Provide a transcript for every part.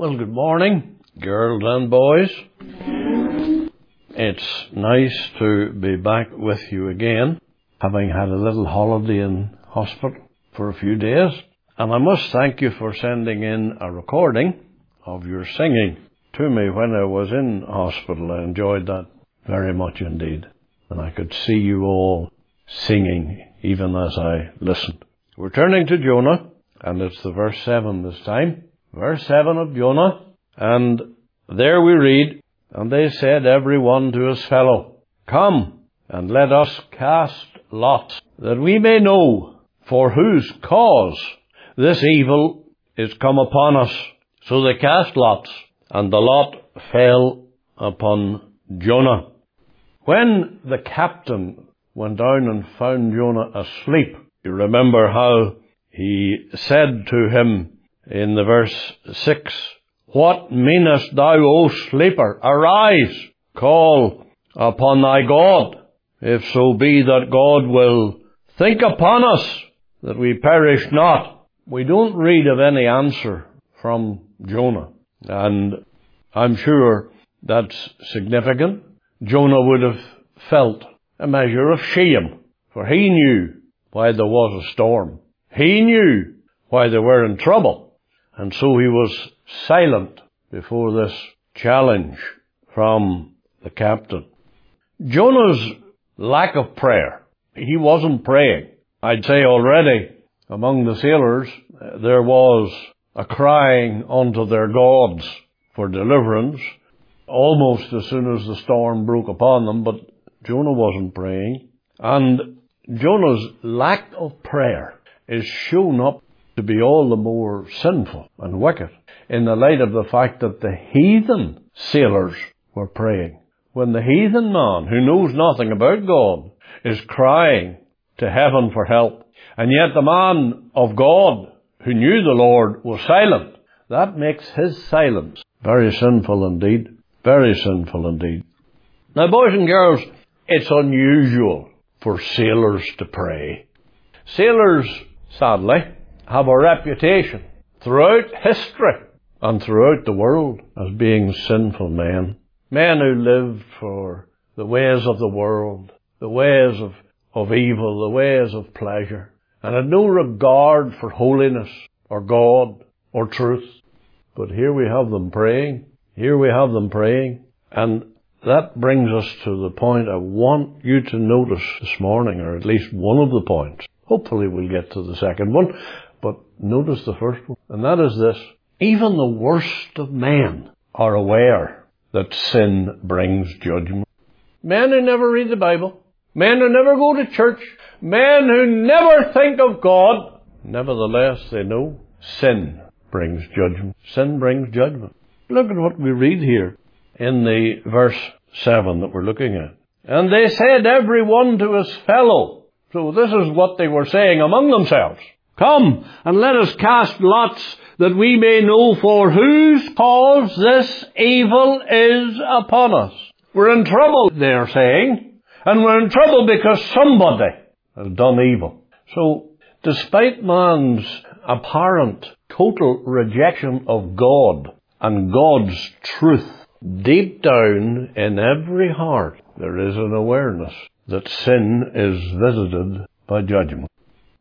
Well, good morning, girls and boys. It's nice to be back with you again, having had a little holiday in hospital for a few days. And I must thank you for sending in a recording of your singing to me when I was in hospital. I enjoyed that very much indeed. And I could see you all singing even as I listened. We're turning to Jonah, and it's the verse 7 this time. Verse 7 of Jonah, and there we read, And they said every one to his fellow, Come, and let us cast lots, that we may know for whose cause this evil is come upon us. So they cast lots, and the lot fell upon Jonah. When the captain went down and found Jonah asleep, you remember how he said to him in the verse 6, What meanest thou, O sleeper? Arise, call upon thy God, if so be that God will think upon us, that we perish not. We don't read of any answer from Jonah, and I'm sure that's significant. Jonah would have felt a measure of shame, for he knew why there was a storm. He knew why they were in trouble. And so he was silent before this challenge from the captain. Jonah's lack of prayer. He wasn't praying. I'd say already among the sailors there was a crying unto their gods for deliverance almost as soon as the storm broke upon them, but Jonah wasn't praying. And Jonah's lack of prayer is shown up to be all the more sinful and wicked in the light of the fact that the heathen sailors were praying. When the heathen man who knows nothing about God is crying to heaven for help, and yet the man of God who knew the Lord was silent, that makes his silence very sinful indeed. Very sinful indeed. Now boys and girls, it's unusual for sailors to pray. Sailors, sadly, have a reputation throughout history and throughout the world as being sinful men. Men who lived for the ways of the world, the ways of, of evil, the ways of pleasure, and had no regard for holiness or God or truth. But here we have them praying. Here we have them praying. And that brings us to the point I want you to notice this morning, or at least one of the points. Hopefully we'll get to the second one, but notice the first one. And that is this. Even the worst of men are aware that sin brings judgment. Men who never read the Bible, men who never go to church, men who never think of God, nevertheless they know sin brings judgment. Sin brings judgment. Look at what we read here in the verse 7 that we're looking at. And they said every one to his fellow. So this is what they were saying among themselves. Come and let us cast lots that we may know for whose cause this evil is upon us. We're in trouble, they're saying, and we're in trouble because somebody has done evil. So, despite man's apparent total rejection of God and God's truth, Deep down in every heart, there is an awareness that sin is visited by judgment.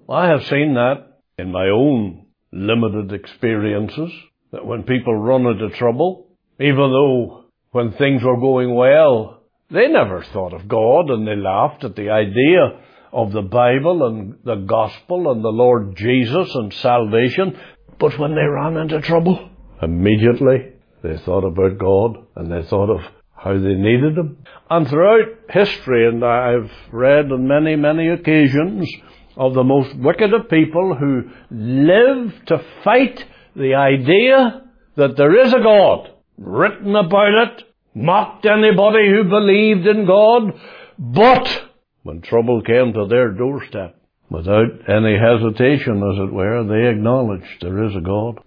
I have seen that in my own limited experiences, that when people run into trouble, even though when things were going well, they never thought of God and they laughed at the idea of the Bible and the gospel and the Lord Jesus and salvation. But when they ran into trouble, immediately they thought about God and they thought of how they needed Him. And throughout history, and I've read on many, many occasions of the most wicked of people who live to fight the idea that there is a God, written about it, mocked anybody who believed in God, but when trouble came to their doorstep, without any hesitation, as it were, they acknowledged there is a God.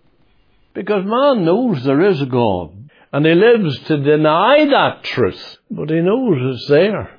Because man knows there is a God. And he lives to deny that truth. But he knows it's there.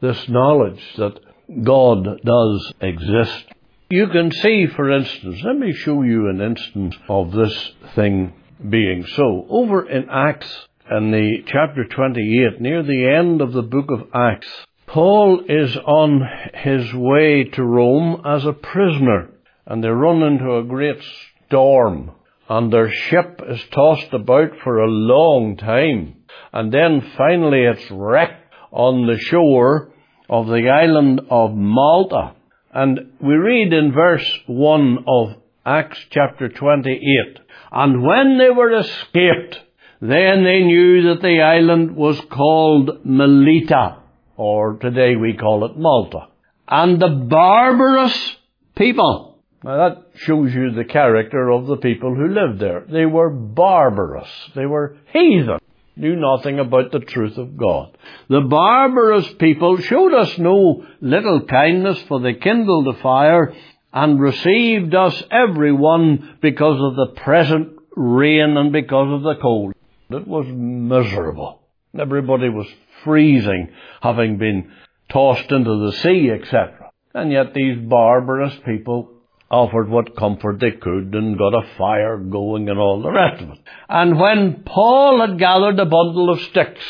This knowledge that God does exist. You can see, for instance, let me show you an instance of this thing being so. Over in Acts, in the chapter 28, near the end of the book of Acts, Paul is on his way to Rome as a prisoner, and they run into a great storm, and their ship is tossed about for a long time, and then finally it's wrecked on the shore of the island of Malta. And we read in verse 1 of Acts chapter 28, And when they were escaped, then they knew that the island was called Melita, or today we call it Malta. And the barbarous people. Now that shows you the character of the people who lived there. They were barbarous. They were heathen. Knew nothing about the truth of God. The barbarous people showed us no little kindness for they kindled a fire and received us every one because of the present rain and because of the cold. It was miserable. Everybody was freezing, having been tossed into the sea, etc. And yet these barbarous people offered what comfort they could and got a fire going and all the rest of it. And when Paul had gathered a bundle of sticks,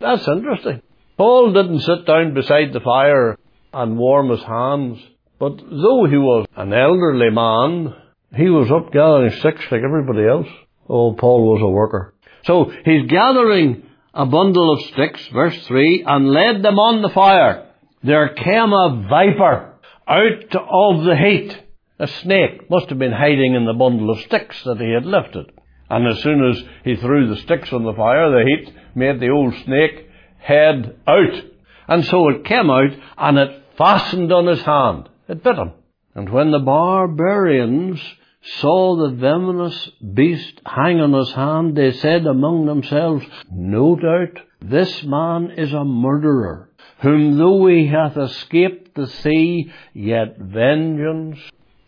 that's interesting. Paul didn't sit down beside the fire and warm his hands, but though he was an elderly man, he was up gathering sticks like everybody else. Oh, Paul was a worker. So he's gathering a bundle of sticks, verse 3, and laid them on the fire. There came a viper out of the heat. A snake must have been hiding in the bundle of sticks that he had lifted. And as soon as he threw the sticks on the fire, the heat made the old snake head out. And so it came out and it fastened on his hand. It bit him. And when the barbarians saw the venomous beast hang on his hand, they said among themselves, No doubt this man is a murderer, whom though he hath escaped the sea, yet vengeance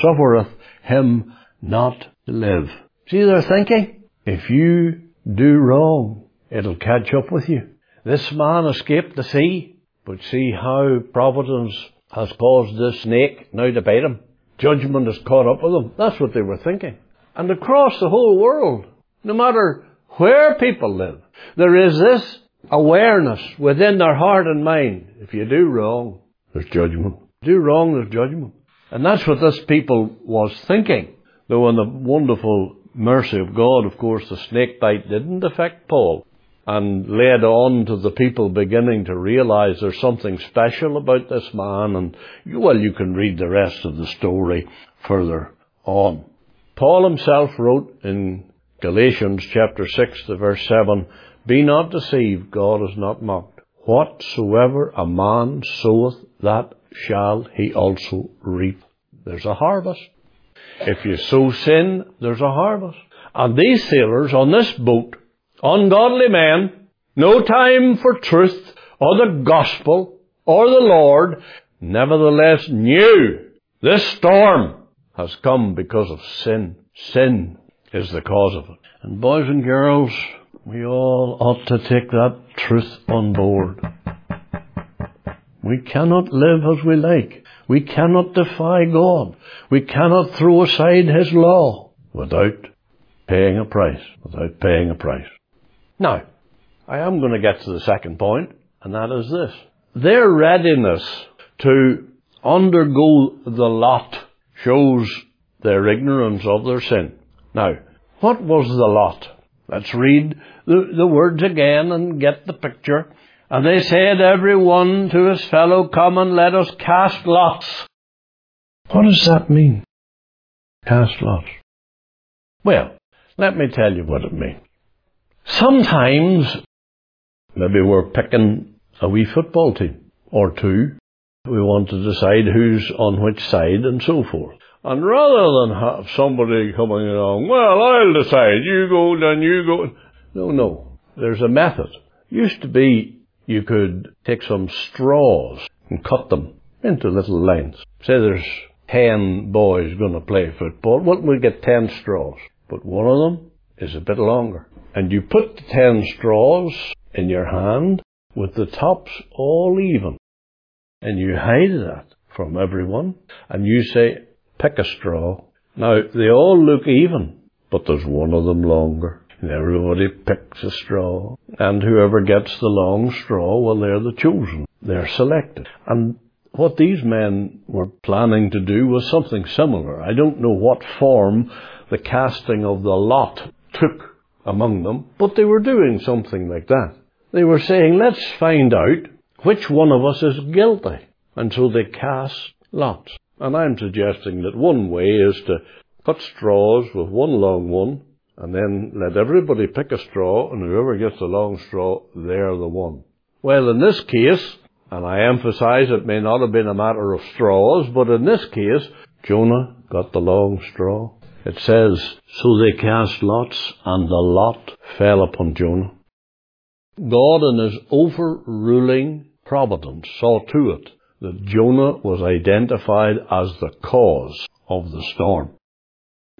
suffereth him not to live. See their thinking? If you do wrong, it'll catch up with you. This man escaped the sea, but see how providence has caused this snake now to bite him. Judgment has caught up with them. That's what they were thinking. And across the whole world, no matter where people live, there is this awareness within their heart and mind. If you do wrong, there's judgment. Do wrong, there's judgment. And that's what this people was thinking. Though in the wonderful mercy of God, of course, the snake bite didn't affect Paul and led on to the people beginning to realize there's something special about this man and, well, you can read the rest of the story further on. Paul himself wrote in Galatians chapter 6 to verse 7, Be not deceived, God is not mocked. Whatsoever a man soweth, that shall he also reap. There's a harvest. If you sow sin, there's a harvest. And these sailors on this boat ungodly men, no time for truth or the gospel or the Lord, nevertheless knew this storm has come because of sin. Sin is the cause of it. And boys and girls, we all ought to take that truth on board. We cannot live as we like. We cannot defy God. We cannot throw aside His law without paying a price, without paying a price. Now, I am going to get to the second point, and that is this. Their readiness to undergo the lot shows their ignorance of their sin. Now, what was the lot? Let's read the, the words again and get the picture. And they said, every one to his fellow, come and let us cast lots. What does that mean? Cast lots. Well, let me tell you what it means. Sometimes, maybe we're picking a wee football team or two. We want to decide who's on which side and so forth. And rather than have somebody coming along, well, I'll decide, you go, then you go. No, no. There's a method. Used to be you could take some straws and cut them into little lengths. Say there's ten boys going to play football. Well, we'll get ten straws. But one of them is a bit longer and you put the ten straws in your hand with the tops all even, and you hide that from everyone, and you say, pick a straw. Now, they all look even, but there's one of them longer. And everybody picks a straw. And whoever gets the long straw, well, they're the chosen. They're selected. And what these men were planning to do was something similar. I don't know what form the casting of the lot took among them, but they were doing something like that. They were saying, let's find out which one of us is guilty. And so they cast lots. And I'm suggesting that one way is to cut straws with one long one, and then let everybody pick a straw, and whoever gets the long straw, they're the one. Well, in this case, and I emphasize it may not have been a matter of straws, but in this case, Jonah got the long straw. It says, So they cast lots, and the lot fell upon Jonah. God in his overruling providence saw to it that Jonah was identified as the cause of the storm.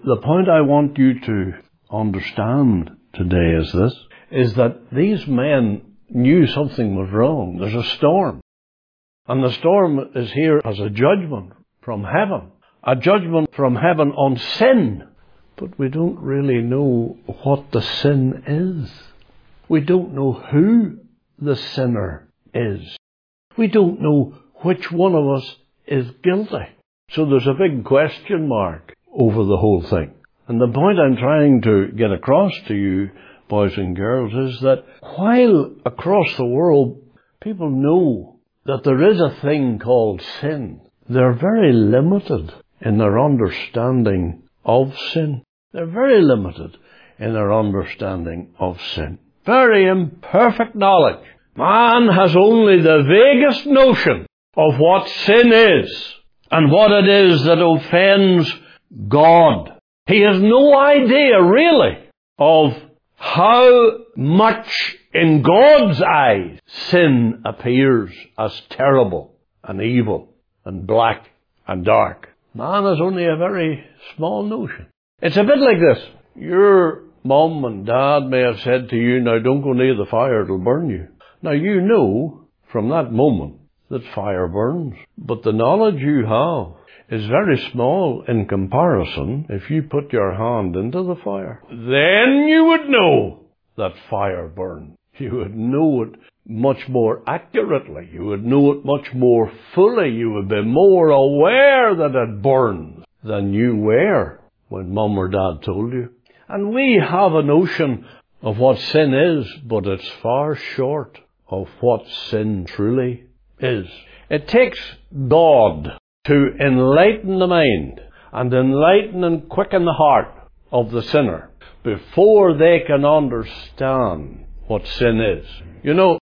The point I want you to understand today is this, is that these men knew something was wrong. There's a storm. And the storm is here as a judgment from heaven. A judgment from heaven on sin. But we don't really know what the sin is. We don't know who the sinner is. We don't know which one of us is guilty. So there's a big question mark over the whole thing. And the point I'm trying to get across to you, boys and girls, is that while across the world people know that there is a thing called sin, they're very limited in their understanding of sin. They're very limited in their understanding of sin very imperfect knowledge. Man has only the vaguest notion of what sin is and what it is that offends God. He has no idea really of how much in God's eyes sin appears as terrible and evil and black and dark. Man has only a very small notion. It's a bit like this. You're mom and dad may have said to you, now don't go near the fire, it'll burn you. Now you know from that moment that fire burns. But the knowledge you have is very small in comparison if you put your hand into the fire. Then you would know that fire burns. You would know it much more accurately. You would know it much more fully. You would be more aware that it burns than you were when mum or dad told you. And we have a notion of what sin is, but it's far short of what sin truly is. It takes God to enlighten the mind and enlighten and quicken the heart of the sinner before they can understand what sin is. You know,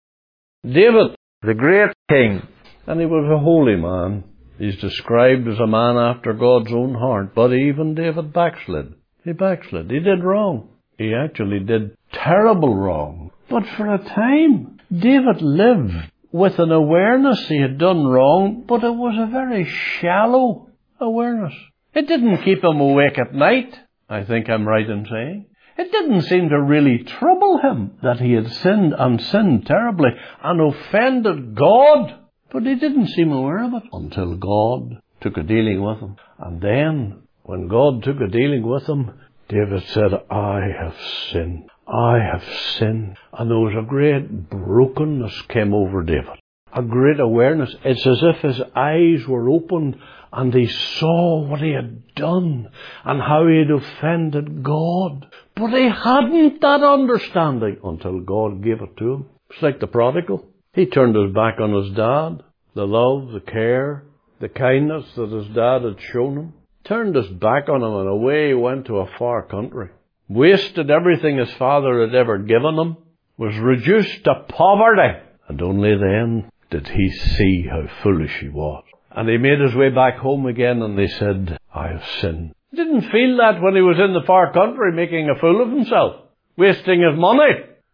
David, the great king, and he was a holy man. He's described as a man after God's own heart, but even David backslid. He backslid. He did wrong. He actually did terrible wrong. But for a time, David lived with an awareness he had done wrong, but it was a very shallow awareness. It didn't keep him awake at night, I think I'm right in saying. It didn't seem to really trouble him that he had sinned and sinned terribly and offended God. But he didn't seem aware of it until God took a dealing with him. And then when God took a dealing with him, David said, I have sinned. I have sinned. And there was a great brokenness came over David. A great awareness. It's as if his eyes were opened and he saw what he had done and how he had offended God. But he hadn't that understanding until God gave it to him. It's like the prodigal. He turned his back on his dad, the love, the care, the kindness that his dad had shown him turned his back on him and away he went to a far country. Wasted everything his father had ever given him, was reduced to poverty, and only then did he see how foolish he was. And he made his way back home again and they said, I have sinned. He didn't feel that when he was in the far country making a fool of himself, wasting his money,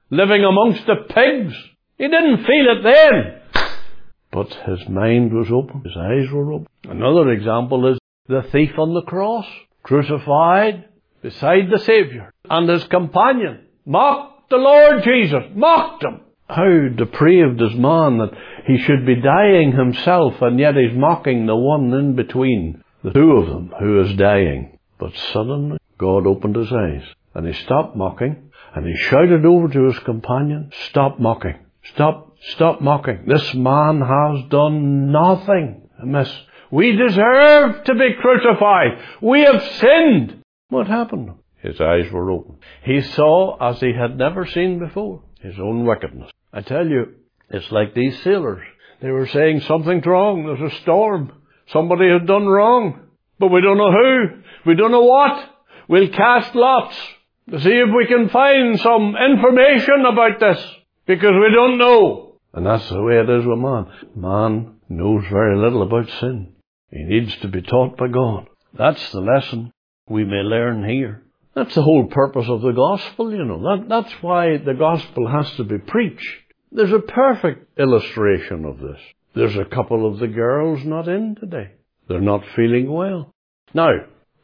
living amongst the pigs. He didn't feel it then. But his mind was open, his eyes were open. Another example is the thief on the cross, crucified beside the Saviour, and his companion mocked the Lord Jesus, mocked him. How depraved is man that he should be dying himself and yet he's mocking the one in between, the two of them who is dying. But suddenly God opened his eyes and he stopped mocking And he shouted over to his companion, stop mocking. Stop, stop mocking. This man has done nothing amiss. We deserve to be crucified. We have sinned. What happened? His eyes were open. He saw as he had never seen before his own wickedness. I tell you, it's like these sailors. They were saying something's wrong. There's a storm. Somebody has done wrong. But we don't know who. We don't know what. We'll cast lots to see if we can find some information about this. Because we don't know. And that's the way it is with man. Man knows very little about sin. He needs to be taught by God. That's the lesson we may learn here. That's the whole purpose of the gospel, you know. That, that's why the gospel has to be preached. There's a perfect illustration of this. There's a couple of the girls not in today. They're not feeling well. Now,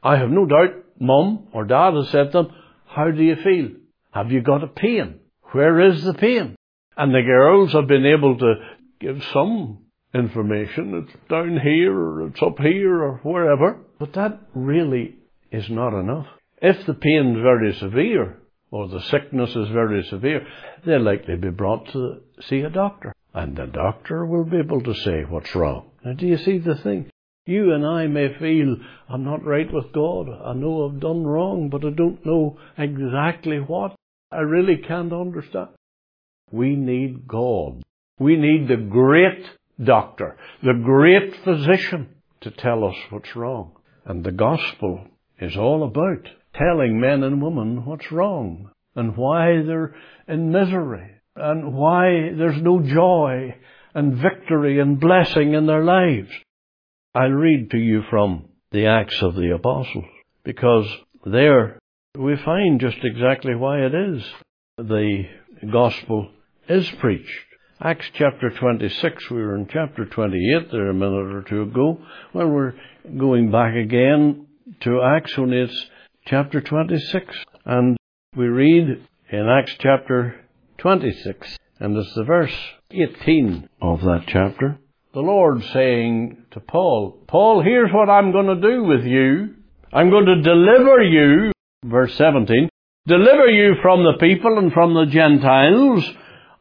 I have no doubt mum or dad has said to them, how do you feel? Have you got a pain? Where is the pain? And the girls have been able to give some information. It's down here or it's up here or wherever. But that really is not enough. If the pain's very severe or the sickness is very severe, they'll likely be brought to see a doctor. And the doctor will be able to say what's wrong. Now do you see the thing? You and I may feel I'm not right with God. I know I've done wrong, but I don't know exactly what. I really can't understand. We need God. We need the great doctor, the great physician to tell us what's wrong. And the gospel is all about telling men and women what's wrong and why they're in misery and why there's no joy and victory and blessing in their lives. I'll read to you from the Acts of the Apostles because there we find just exactly why it is the gospel is preached. Acts chapter 26, we were in chapter 28 there a minute or two ago. Well, we're going back again to Acts, only it's chapter 26. And we read in Acts chapter 26, and it's the verse 18 of that chapter. The Lord saying to Paul, Paul, here's what I'm going to do with you. I'm going to deliver you, verse 17, deliver you from the people and from the Gentiles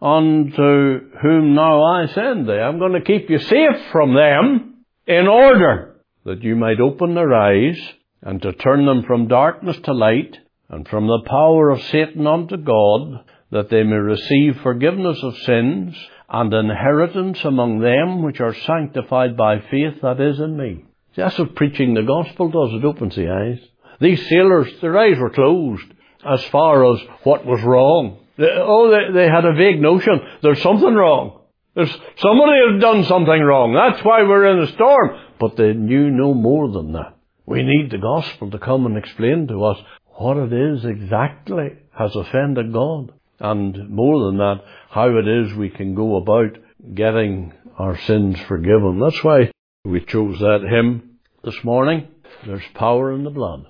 unto whom now I send thee. I'm going to keep you safe from them in order that you might open their eyes and to turn them from darkness to light and from the power of Satan unto God that they may receive forgiveness of sins and inheritance among them which are sanctified by faith that is in me. See, that's what preaching the gospel does. It opens the eyes. These sailors, their eyes were closed as far as what was wrong. Oh, they, they had a vague notion. There's something wrong. There's somebody has done something wrong. That's why we're in a storm. But they knew no more than that. We need the gospel to come and explain to us what it is exactly has offended God. And more than that, how it is we can go about getting our sins forgiven. That's why we chose that hymn this morning. There's power in the blood.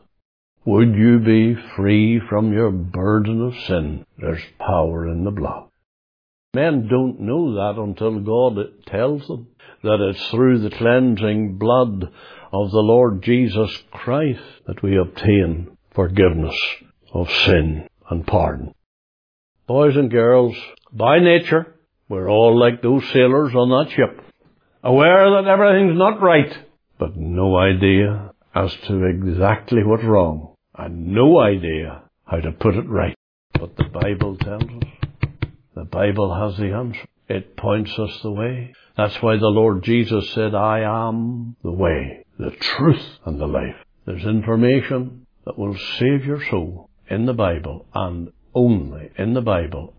Would you be free from your burden of sin? There's power in the blood. Men don't know that until God tells them that it's through the cleansing blood of the Lord Jesus Christ that we obtain forgiveness of sin and pardon. Boys and girls, by nature, we're all like those sailors on that ship, aware that everything's not right, but no idea as to exactly what's wrong and no idea how to put it right. But the Bible tells us. The Bible has the answer. It points us the way. That's why the Lord Jesus said, I am the way, the truth, and the life. There's information that will save your soul in the Bible and only in the Bible.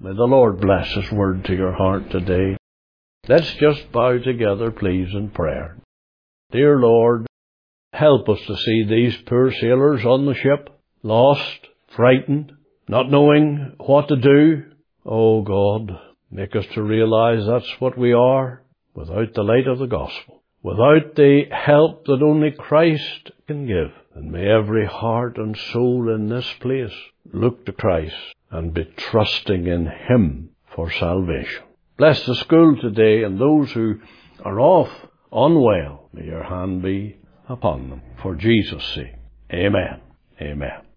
May the Lord bless His word to your heart today. Let's just bow together, please, in prayer. Dear Lord, Help us to see these poor sailors on the ship, lost, frightened, not knowing what to do. Oh God, make us to realize that's what we are without the light of the gospel, without the help that only Christ can give. And may every heart and soul in this place look to Christ and be trusting in Him for salvation. Bless the school today and those who are off unwell. May your hand be upon them for Jesus' sake. Amen. Amen.